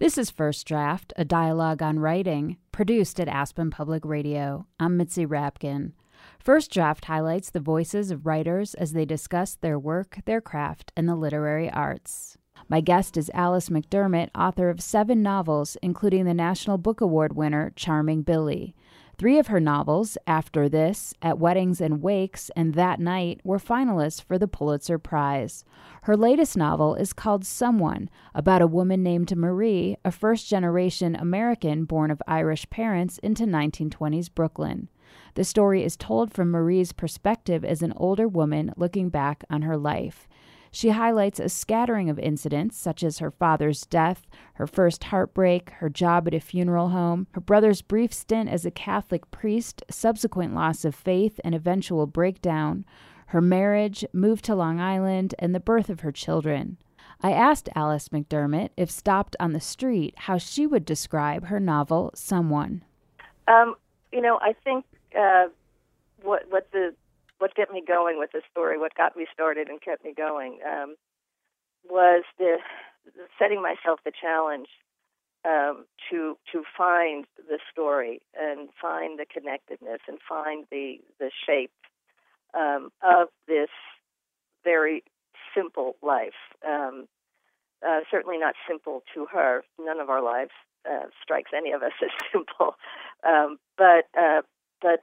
This is First Draft, a dialogue on writing, produced at Aspen Public Radio. I'm Mitzi Rapkin. First Draft highlights the voices of writers as they discuss their work, their craft, and the literary arts. My guest is Alice McDermott, author of seven novels, including the National Book Award winner Charming Billy. Three of her novels, After This, At Weddings and Wakes, and That Night, were finalists for the Pulitzer Prize. Her latest novel is called Someone, about a woman named Marie, a first generation American born of Irish parents into 1920s Brooklyn. The story is told from Marie's perspective as an older woman looking back on her life. She highlights a scattering of incidents, such as her father's death, her first heartbreak, her job at a funeral home, her brother's brief stint as a Catholic priest, subsequent loss of faith, and eventual breakdown, her marriage, move to Long Island, and the birth of her children. I asked Alice McDermott, if stopped on the street, how she would describe her novel, Someone. Um, you know, I think uh, what what the what kept me going with the story, what got me started and kept me going, um, was the, the setting myself the challenge um, to to find the story and find the connectedness and find the the shape um, of this very simple life. Um, uh, certainly not simple to her. None of our lives uh, strikes any of us as simple, um, but uh, but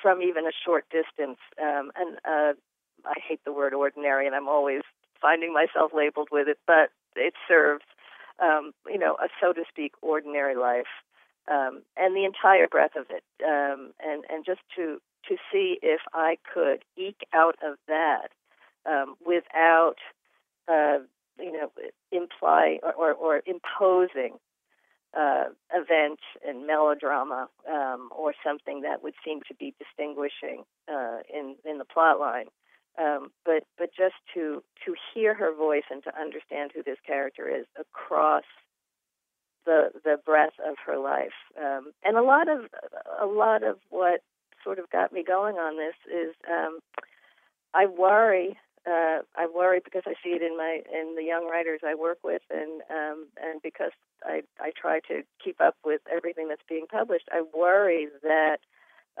from even a short distance. Um, and uh, I hate the word ordinary, and I'm always finding myself labeled with it, but it serves, um, you know, a so to speak ordinary life, um, and the entire breadth of it, um, and and just to to see if I could eke out of that um, without, uh, you know, imply or, or, or imposing uh, event and melodrama um, or something that would seem to be distinguishing uh, in in the plot line. Um, but but just to to hear her voice and to understand who this character is across the the breadth of her life, um, and a lot of a lot of what sort of got me going on this is um, I worry uh, I worry because I see it in my in the young writers I work with, and um, and because I I try to keep up with everything that's being published. I worry that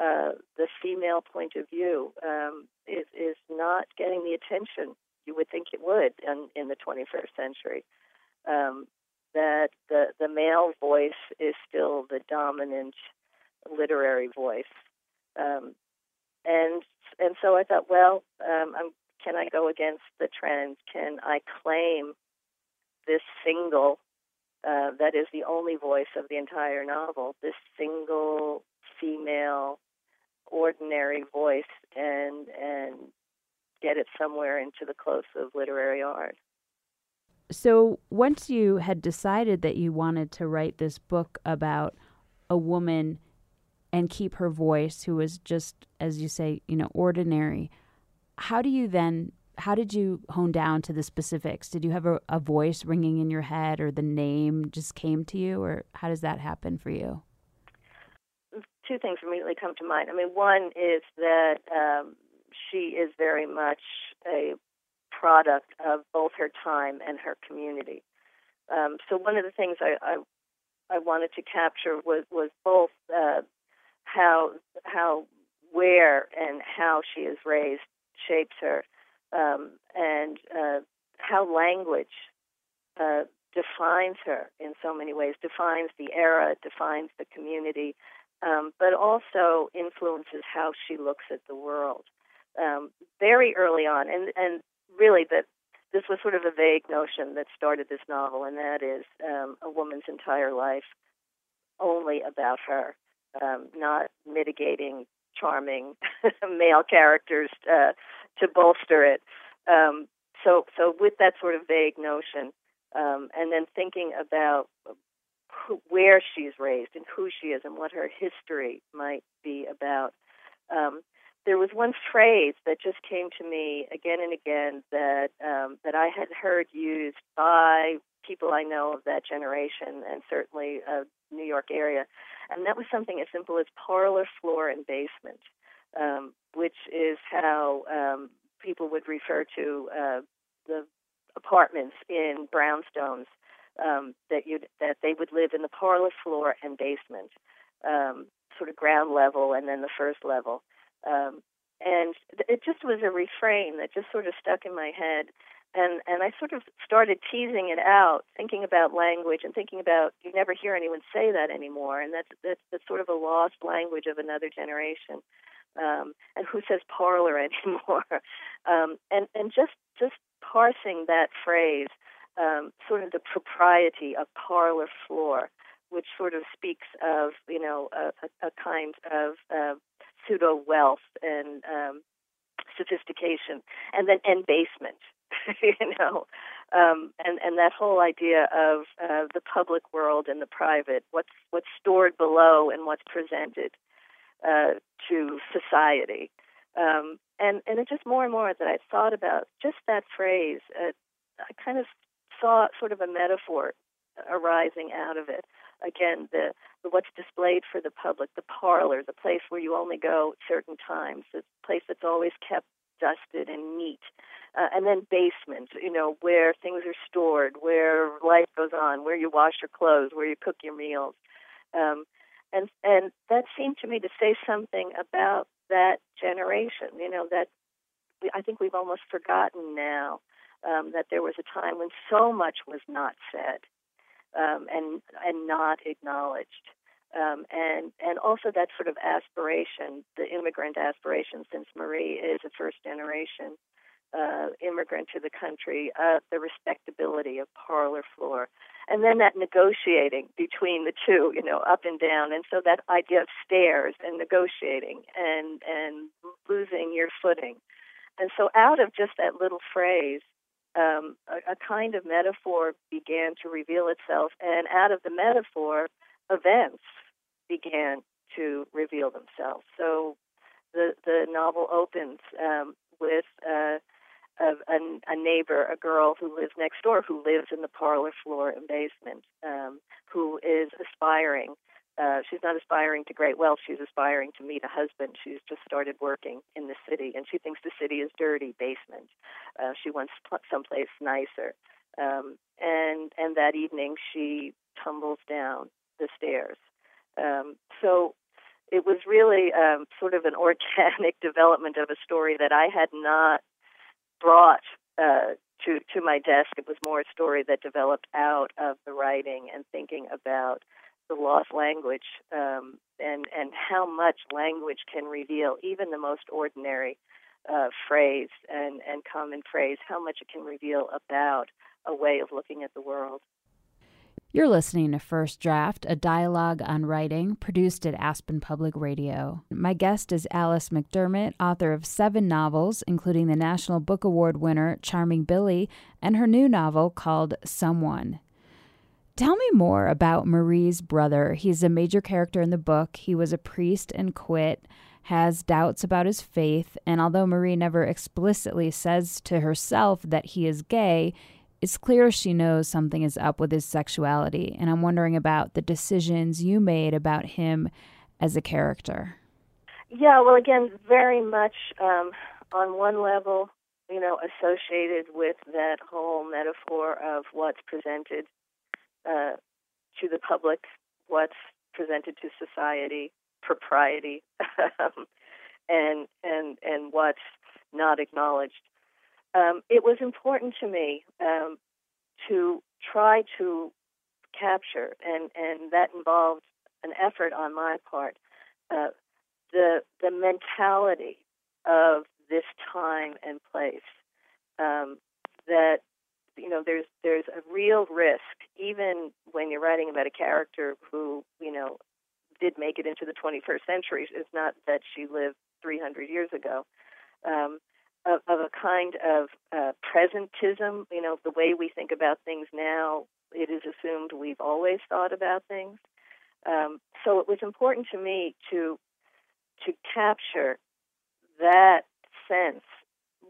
uh, the female point of view um, is is not getting the attention you would think it would in, in the 21st century. Um, that the the male voice is still the dominant literary voice, um, and and so I thought, well, um, I'm can I go against the trend? Can I claim this single uh, that is the only voice of the entire novel, this single female ordinary voice and and get it somewhere into the close of literary art. So once you had decided that you wanted to write this book about a woman and keep her voice who was just as you say, you know, ordinary, how do you then how did you hone down to the specifics? Did you have a, a, voice ringing in your head or the name just came to you or how does that happen for you? Two things immediately come to mind. I mean, one is that um, she is very much a product of both her time and her community. Um, so one of the things I, I, I wanted to capture was was both uh, how how where and how she is raised shapes her, um, and uh, how language uh, defines her in so many ways, defines the era, defines the community, um, but also influences how she looks at the world. Um, very early on, and and really that this was sort of a vague notion that started this novel, and that is um, a woman's entire life only about her, um, not mitigating charming male characters uh, to bolster it. Um, so, so with that sort of vague notion, um, and then thinking about who, where she's raised and who she is and what her history might be about. Um, there was one phrase that just came to me again and again that um, that I had heard used by people I know of that generation and certainly uh, New York area, and that was something as simple as parlor, floor, and basement, um, which is how um, people would refer to uh, the apartments in brownstones um, that you that they would live in the parlor floor and basement, um, sort of ground level, and then the first level. Um, and it just was a refrain that just sort of stuck in my head and and I sort of started teasing it out, thinking about language and thinking about you never hear anyone say that anymore, and that's that's, that's sort of a lost language of another generation. Um, and who says parlor anymore? um, and and just just parsing that phrase, um, sort of the propriety of parlor floor, which sort of speaks of you know a, a, kind of uh, pseudo wealth and um, sophistication, and then and basement, you know, um, and and that whole idea of uh, the public world and the private, what's what's stored below and what's presented uh, to society, um, and and it just more and more that I thought about just that phrase, uh, I kind of saw sort of a metaphor arising out of it. Again, the, the what's displayed for the public, the parlor, the place where you only go certain times, the place that's always kept dusted and neat. Uh, and then basement, you know, where things are stored, where life goes on, where you wash your clothes, where you cook your meals. Um, and and that seemed to me to say something about that generation. You know, that I think we've almost forgotten now um, that there was a time when so much was not said um, and and not acknowledged. Um, and and also that sort of aspiration, the immigrant aspiration, since Marie is a first generation uh, immigrant to the country, uh, the respectability of parlor floor, and then that negotiating between the two, you know, up and down, and so that idea of stairs and negotiating and and losing your footing, and so out of just that little phrase, um, a, a kind of metaphor began to reveal itself, and out of the metaphor, events began to reveal themselves. So the the novel opens um, with uh, a, a, a, neighbor, a girl who lives next door, who lives in the parlor floor and basement, um, who is aspiring. Uh, she's not aspiring to great wealth. She's aspiring to meet a husband. She's just started working in the city, and she thinks the city is dirty, basement. Uh, she wants someplace nicer. Um, and and that evening, she tumbles down the stairs um, so it was really um, sort of an organic development of a story that I had not brought uh, to to my desk. It was more a story that developed out of the writing and thinking about the lost language um, and and how much language can reveal even the most ordinary uh, phrase and and common phrase, how much it can reveal about a way of looking at the world. You're listening to First Draft, a dialogue on writing produced at Aspen Public Radio. My guest is Alice McDermott, author of seven novels, including the National Book Award winner Charming Billy and her new novel called Someone. Tell me more about Marie's brother. He's a major character in the book. He was a priest and quit, has doubts about his faith, and although Marie never explicitly says to herself that he is gay, it's clear she knows something is up with his sexuality, and I'm wondering about the decisions you made about him as a character. Yeah, well, again, very much um, on one level, you know, associated with that whole metaphor of what's presented uh, to the public, what's presented to society, propriety, and and and what's not acknowledged um, it was important to me um, to try to capture, and, and that involved an effort on my part, uh, the the mentality of this time and place. Um, that you know, there's there's a real risk, even when you're writing about a character who you know did make it into the 21st century. It's not that she lived 300 years ago. Um, of, of a kind of uh, presentism. You know, the way we think about things now, it is assumed we've always thought about things. Um, so it was important to me to to capture that sense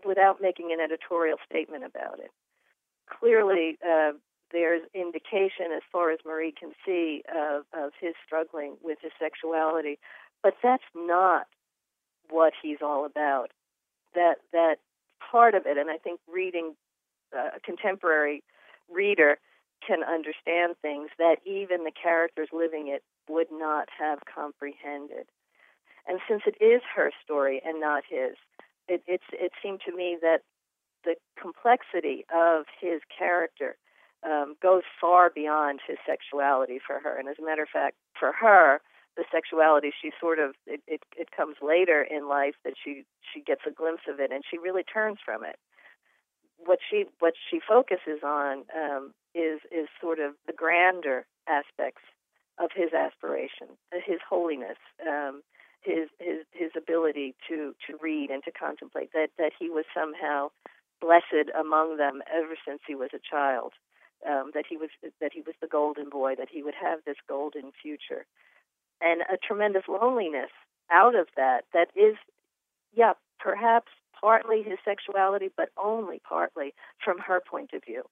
without making an editorial statement about it. Clearly, uh, there's indication, as far as Marie can see, of, of his struggling with his sexuality, but that's not what he's all about that that part of it, and I think reading uh, a contemporary reader can understand things that even the characters living it would not have comprehended. And since it is her story and not his, it, it seemed to me that the complexity of his character um, goes far beyond his sexuality for her. And as a matter of fact, for her, the sexuality she sort of it, it, it comes later in life that she she gets a glimpse of it and she really turns from it. What she what she focuses on um, is is sort of the grander aspects of his aspiration, his holiness, um, his his his ability to to read and to contemplate. That that he was somehow blessed among them ever since he was a child. Um, that he was that he was the golden boy. That he would have this golden future, and a tremendous loneliness out of that. That is, yeah, perhaps partly his sexuality, but only partly from her point of view.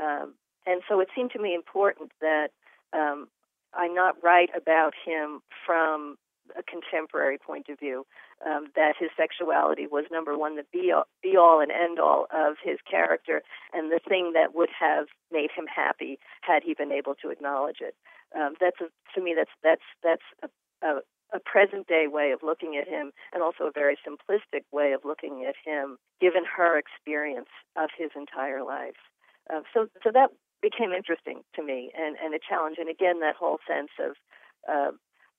Um, and so it seemed to me important that um, I not write about him from a contemporary point of view, um, that his sexuality was number one, the be all, be all and end all of his character, and the thing that would have made him happy had he been able to acknowledge it. Um, that's a, to me that's that's that's a, a, a present day way of looking at him, and also a very simplistic way of looking at him, given her experience of his entire life. Uh, so so that became interesting to me and, and a challenge. And again, that whole sense of uh,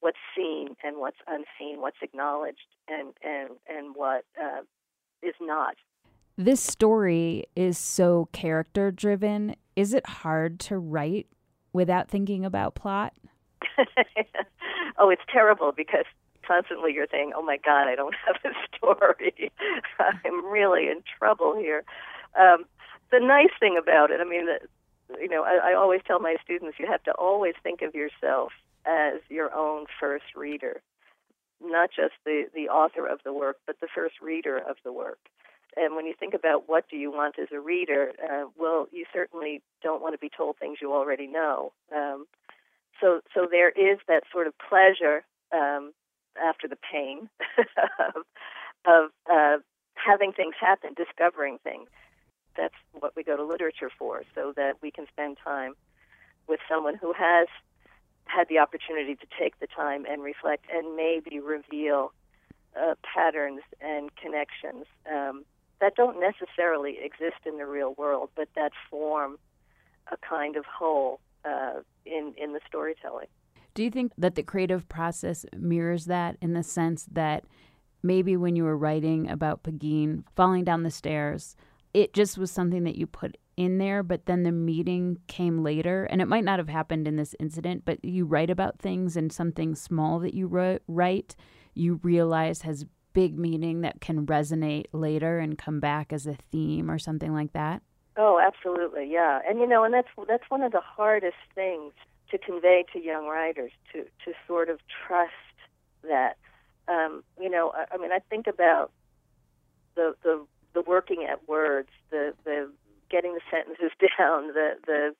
what's seen and what's unseen, what's acknowledged and and and what uh, is not. This story is so character driven. Is it hard to write without thinking about plot? oh, it's terrible because constantly you're saying, "Oh my God, I don't have a story. I'm really in trouble here." Um, the nice thing about it, I mean, the, you know, I, I always tell my students you have to always think of yourself as your own first reader, not just the, the author of the work, but the first reader of the work. And when you think about what do you want as a reader, uh, well, you certainly don't want to be told things you already know. Um, so, so there is that sort of pleasure um, after the pain of, of uh, having things happen, discovering things that's what we go to literature for, so that we can spend time with someone who has had the opportunity to take the time and reflect and maybe reveal uh, patterns and connections um, that don't necessarily exist in the real world, but that form a kind of whole uh, in in the storytelling. Do you think that the creative process mirrors that in the sense that maybe when you were writing about Pegeen falling down the stairs, it just was something that you put in there, but then the meeting came later. And it might not have happened in this incident, but you write about things and something small that you write, you realize has big meaning that can resonate later and come back as a theme or something like that. Oh, absolutely, yeah. And you know, and that's that's one of the hardest things to convey to young writers to to sort of trust that. Um, you know, I, I mean, I think about the the the working at words, the the getting the sentences down, the the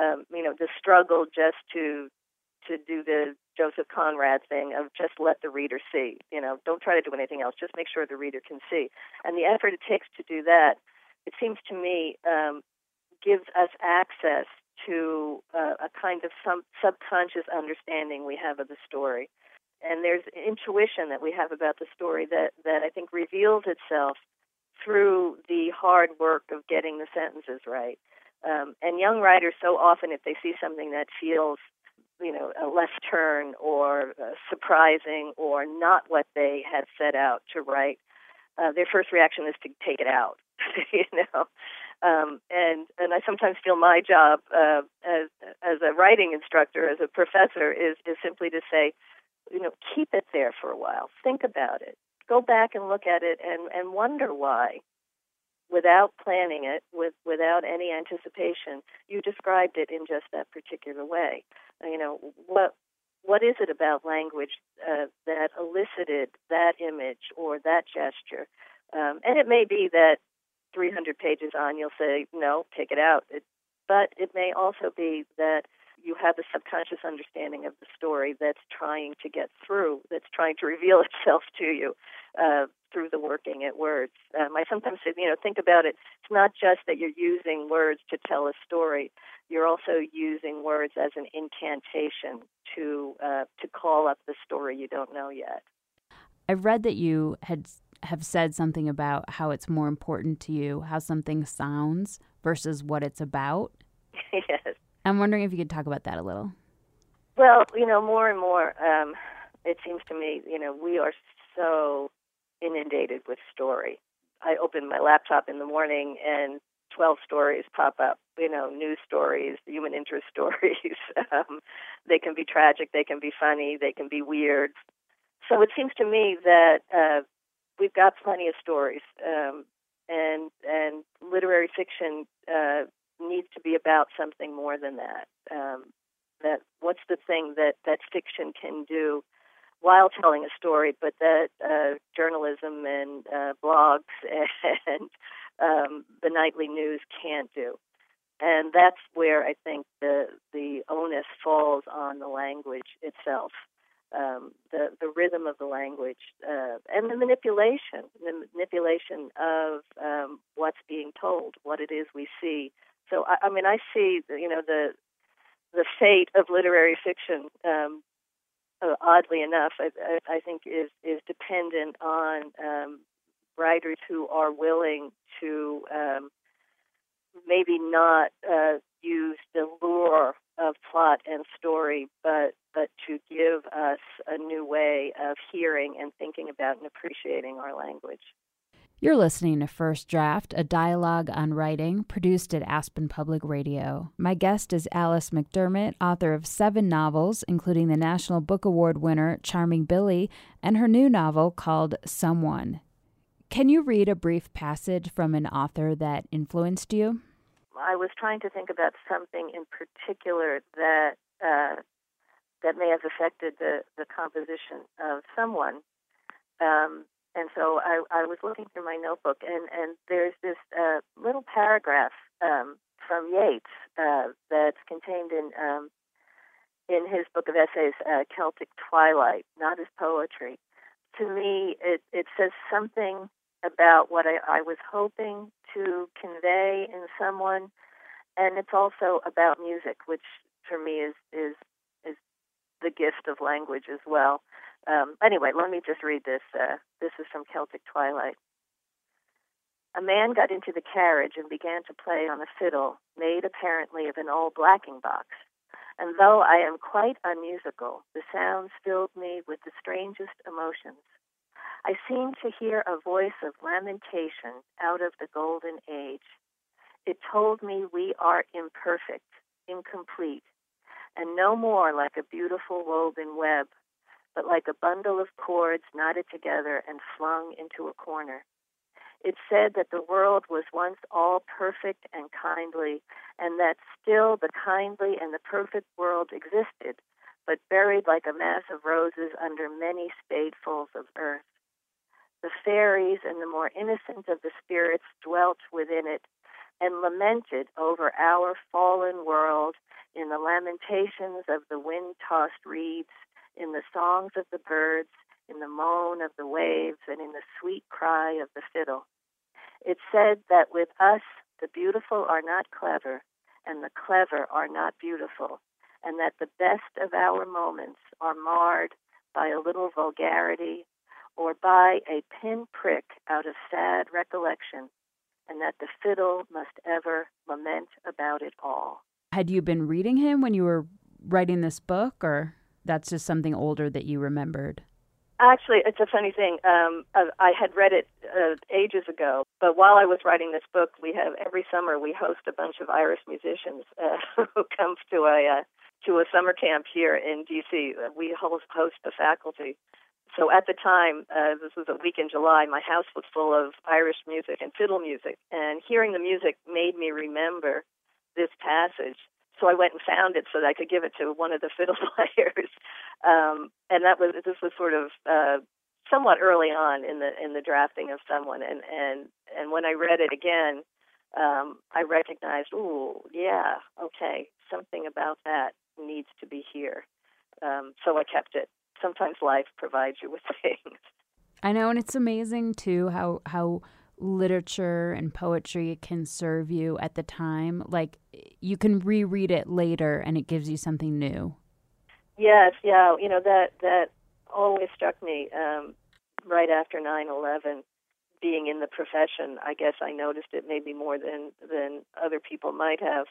um, you know the struggle just to to do the Joseph Conrad thing of just let the reader see. You know, don't try to do anything else. Just make sure the reader can see. And the effort it takes to do that, it seems to me, um, gives us access to uh, a kind of some subconscious understanding we have of the story. And there's intuition that we have about the story that, that I think reveals itself through the hard work of getting the sentences right. Um, and young writers, so often, if they see something that feels, you know, a left turn or uh, surprising or not what they had set out to write, uh, their first reaction is to take it out. you know, um, and and I sometimes feel my job uh, as as a writing instructor, as a professor, is is simply to say, you know, keep it there for a while, think about it, go back and look at it and, and wonder why, without planning it, with without any anticipation, you described it in just that particular way. You know what what is it about language uh, that elicited that image or that gesture? Um, and it may be that 300 pages on, you'll say no, take it out. It, but it may also be that you have a subconscious understanding of the story that's trying to get through, that's trying to reveal itself to you uh, through the working at words. Um, I sometimes say, you know, think about it. It's not just that you're using words to tell a story. you're also using words as an incantation to uh, to call up the story you don't know yet. I've read that you had have said something about how it's more important to you how something sounds versus what it's about. yes. I'm wondering if you could talk about that a little. Well, you know, more and more, um, it seems to me, you know, we are so inundated with story. I open my laptop in the morning and 12 stories pop up, you know, news stories, human interest stories. um, they can be tragic, they can be funny, they can be weird. So it seems to me that uh, we've got plenty of stories, um, and and literary fiction uh, needs to be about something more than that. Um, that what's the thing that that fiction can do while telling a story, but that uh, journalism and uh, blogs and um, the nightly news can't do. And that's where I think the the onus falls on the language itself, um, the the rhythm of the language, uh, and the manipulation, the manipulation of um, what's being told, what it is we see. So I, I mean, I see you know the the fate of literary fiction. Um, uh, oddly enough, I, I, I think is is dependent on um, writers who are willing to um, maybe not uh, use the lure of plot and story, but but to give us a new way of hearing and thinking about and appreciating our language. You're listening to First Draft, a dialogue on writing produced at Aspen Public Radio. My guest is Alice McDermott, author of seven novels, including the National Book Award winner Charming Billy and her new novel called Someone. Can you read a brief passage from an author that influenced you? I was trying to think about something in particular that uh, that may have affected the, the composition of someone. Um, and so I, I was looking through my notebook, and, and there's this uh, little paragraph um, from Yeats uh, that's contained in um, in his book of essays, uh, Celtic Twilight, not his poetry. To me, it, it says something about what I, I was hoping to convey in someone, and it's also about music, which for me is is is the gift of language as well. Um, anyway, let me just read this. Uh, this is from Celtic Twilight. A man got into the carriage and began to play on a fiddle made apparently of an old blacking box. And though I am quite unmusical, the sounds filled me with the strangest emotions. I seemed to hear a voice of lamentation out of the golden age. It told me we are imperfect, incomplete, and no more like a beautiful woven web but like a bundle of cords knotted together and flung into a corner. It said that the world was once all perfect and kindly, and that still the kindly and the perfect world existed, but buried like a mass of roses under many spadefuls of earth. The fairies and the more innocent of the spirits dwelt within it and lamented over our fallen world in the lamentations of the wind tossed reeds in the songs of the birds, in the moan of the waves, and in the sweet cry of the fiddle. It said that with us, the beautiful are not clever, and the clever are not beautiful, and that the best of our moments are marred by a little vulgarity or by a pin prick out of sad recollection, and that the fiddle must ever lament about it all. Had you been reading him when you were writing this book, or? That's just something older that you remembered? Actually, it's a funny thing. Um, I had read it uh, ages ago, but while I was writing this book, we have every summer we host a bunch of Irish musicians uh, who come to a uh, to a summer camp here in DC. We host host the faculty. So at the time, uh, this was a week in July, my house was full of Irish music and fiddle music, and hearing the music made me remember this passage so I went and found it so that I could give it to one of the fiddle players. Um, and that was this was sort of uh, somewhat early on in the in the drafting of someone. And and and when I read it again, um, I recognized, oh yeah, okay, something about that needs to be here. Um, so I kept it. Sometimes life provides you with things. I know, and it's amazing too how how literature and poetry can serve you at the time? Like you can reread it later and it gives you something new. Yes, yeah, you know that that always struck me um, right after nine eleven. Being in the profession, I guess I noticed it maybe more than than other people might have.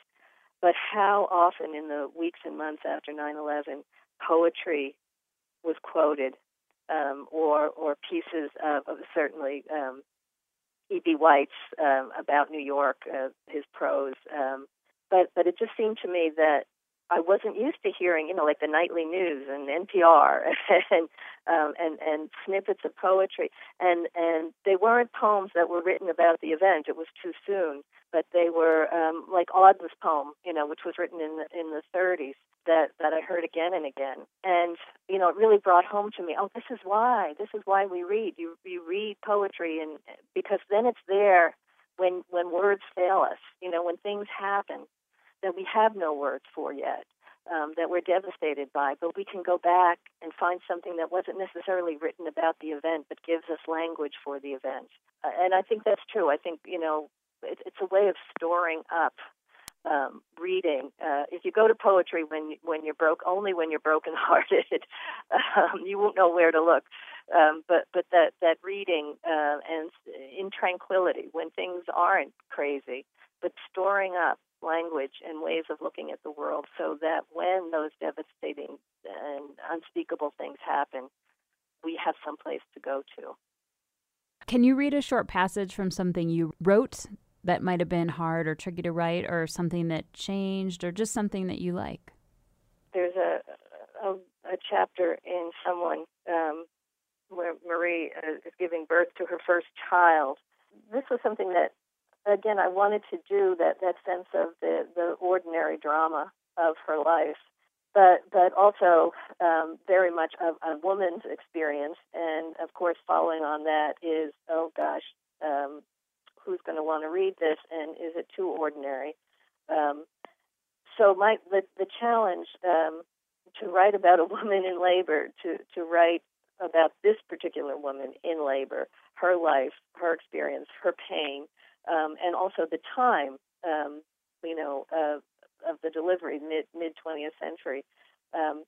But how often in the weeks and months after nine eleven, poetry was quoted, um, or or pieces of, of certainly um, E.B. White's um, about New York, uh, his prose. Um, but but it just seemed to me that I wasn't used to hearing, you know, like the nightly news and NPR and um, and and snippets of poetry, and and they weren't poems that were written about the event. It was too soon, but they were um, like Auden's poem, you know, which was written in the in the 30s that that I heard again and again, and you know, it really brought home to me. Oh, this is why. This is why we read. You you read poetry, and because then it's there when when words fail us. You know, when things happen that we have no words for yet, um, that we're devastated by, but we can go back and find something that wasn't necessarily written about the event, but gives us language for the event. Uh, and I think that's true. I think, you know, it, it's a way of storing up um, reading. Uh, if you go to poetry when when you're broke, only when you're brokenhearted, um, you won't know where to look. Um, but but that that reading uh, and in tranquility when things aren't crazy, but storing up language and ways of looking at the world so that when those devastating and unspeakable things happen, we have some place to go to. Can you read a short passage from something you wrote that might have been hard or tricky to write, or something that changed, or just something that you like? There's a a, a chapter in someone um, where Marie uh, is giving birth to her first child. This was something that again, I wanted to do that that sense of the the ordinary drama of her life, but but also um, very much of a woman's experience, and of course, following on that is oh gosh, um, who's going to want to read this, and is it too ordinary? Um, so my the the challenge um, to write about a woman in labor, to to write about this particular woman in labor, her life, her experience, her pain, um, and also the time, um, you know, uh, of the delivery, mid mid 20th century. Um,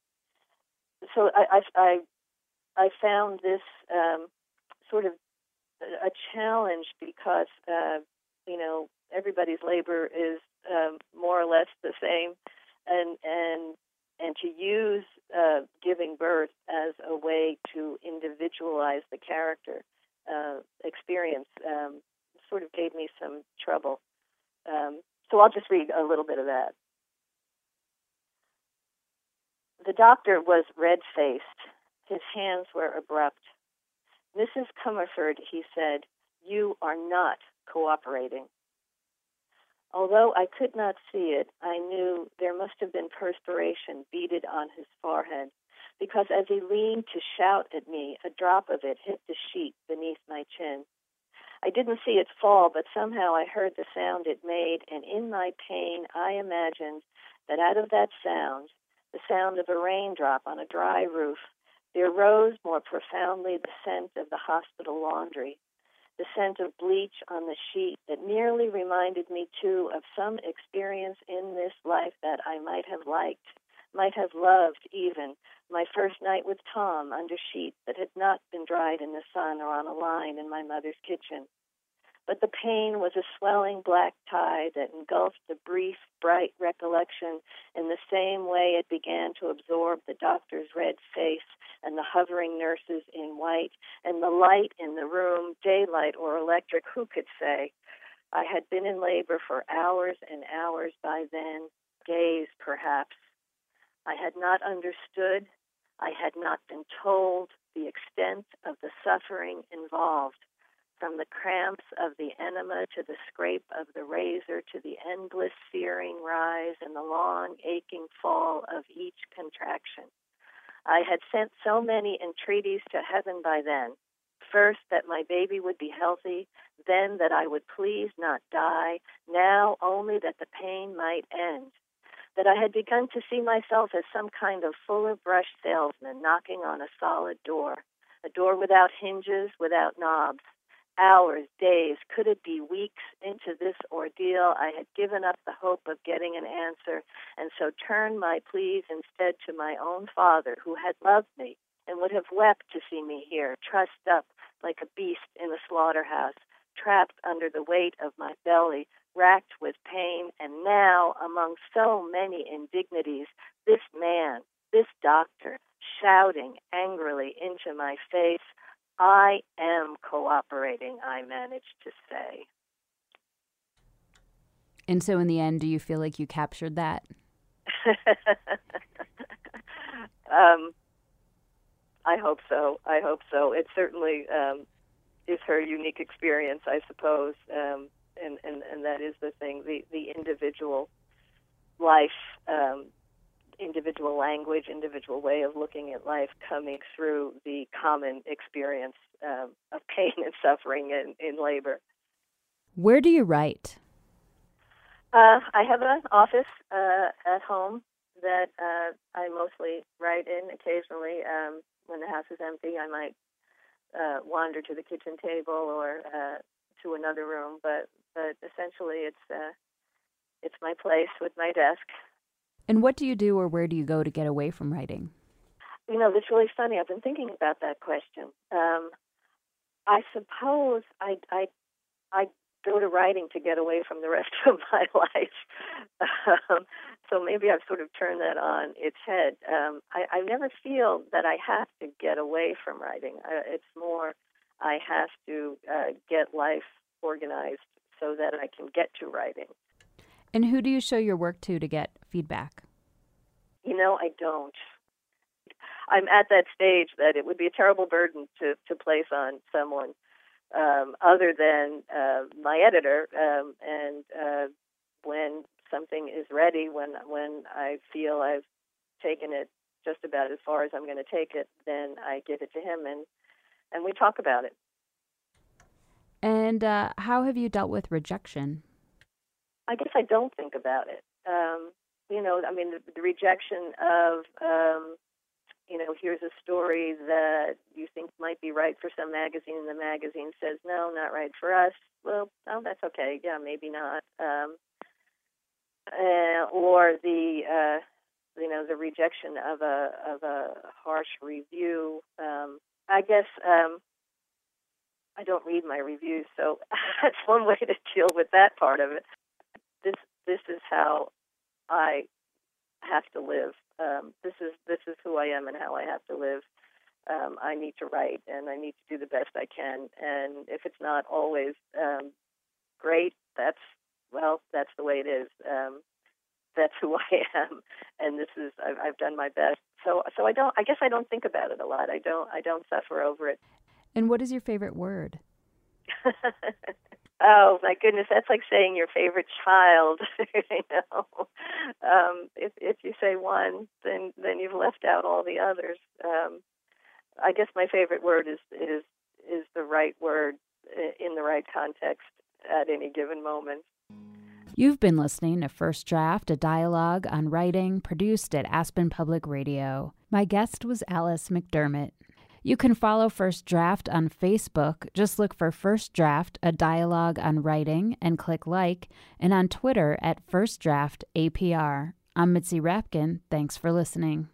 so I, I, I, I found this um, sort of a challenge because uh, you know everybody's labor is um, more or less the same, and and and to use uh, giving birth as a way to individualize the character uh, experience um, sort of gave me some trouble. Um, so I'll just read a little bit of that. The doctor was red faced. His hands were abrupt. Mrs. Commodore, he said, you are not cooperating. Although I could not see it, I knew there must have been perspiration beaded on his forehead, because as he leaned to shout at me, a drop of it hit the sheet beneath my chin. I didn't see it fall, but somehow I heard the sound it made, and in my pain I imagined that out of that sound, the sound of a raindrop on a dry roof, there rose more profoundly the scent of the hospital laundry, the scent of bleach on the sheet that nearly reminded me, too, of some experience in this life that I might have liked, might have loved even, my first night with Tom under sheets that had not been dried in the sun or on a line in my mother's kitchen. But the pain was a swelling black tide that engulfed the brief, bright recollection in the same way it began to absorb the doctor's red face and the hovering nurses in white and the light in the room, daylight or electric, who could say? I had been in labor for hours and hours by then, days perhaps. I had not understood I had not been told the extent of the suffering involved, from the cramps of the enema to the scrape of the razor to the endless searing rise and the long aching fall of each contraction. I had sent so many entreaties to heaven by then. First, that my baby would be healthy, then that I would please not die, now only that the pain might end that I had begun to see myself as some kind of fuller brush salesman knocking on a solid door, a door without hinges, without knobs, hours, days, could it be weeks into this ordeal? I had given up the hope of getting an answer, and so turned my pleas instead to my own father, who had loved me and would have wept to see me here, trussed up like a beast in a slaughterhouse, trapped under the weight of my belly, racked with pain, and now, among so many indignities, this man, this doctor, shouting angrily into my face, I am cooperating, I managed to say. And so, in the end, do you feel like you captured that? um, I hope so. I hope so. It certainly um, is her unique experience, I suppose, um, and, and and that is the thing. The the individual life um, individual language, individual way of looking at life coming through the common experience um, of pain and suffering in, in labor. Where do you write? Uh, I have an office uh, at home that uh, I mostly write in. Occasionally, um, when the house is empty, I might uh, wander to the kitchen table or uh, to another room. But but essentially, it's uh, it's my place with my desk and what do you do or where do you go to get away from writing? You know, it's really funny. I've been thinking about that question. Um, I suppose I, I, I go to writing to get away from the rest of my life. um, so maybe I've sort of turned that on its head. Um, I, I never feel that I have to get away from writing. Uh, it's more I have to uh, get life organized so that I can get to writing. And who do you show your work to to get feedback? You know, I don't. I'm at that stage that it would be a terrible burden to, to place on someone um, other than uh, my editor. Um, and uh, when something is ready, when when I feel I've taken it just about as far as I'm going to take it, then I give it to him and and we talk about it. And uh, how have you dealt with rejection? I guess I don't think about it. Um, you know, I mean, the, the rejection of, um, you know, here's a story that you think might be right for some magazine, and the magazine says, no, not right for us. Well, oh, that's okay. Yeah, maybe not. Um, uh, or the, uh, you know, the rejection of a of a harsh review. Um, I guess um, I don't read my reviews, so that's one way to deal with that part of it this this is how I have to live. Um, this is this is who I am and how I have to live. Um, I need to write and I need to do the best I can. And if it's not always um, great, that's well, that's the way it is. Um, that's who I am, and this is I've, I've done my best. So so I don't. I guess I don't think about it a lot. I don't. I don't suffer over it. And what is your favorite word? Oh my goodness, that's like saying your favorite child. you know, um, if if you say one, then then you've left out all the others. Um, I guess my favorite word is is is the right word in the right context at any given moment. You've been listening to First Draft, a dialogue on writing produced at Aspen Public Radio. My guest was Alice McDermott. You can follow First Draft on Facebook. Just look for First Draft, a dialogue on writing, and click like, and on Twitter at First Draft APR. I'm Mitzi Rapkin. Thanks for listening.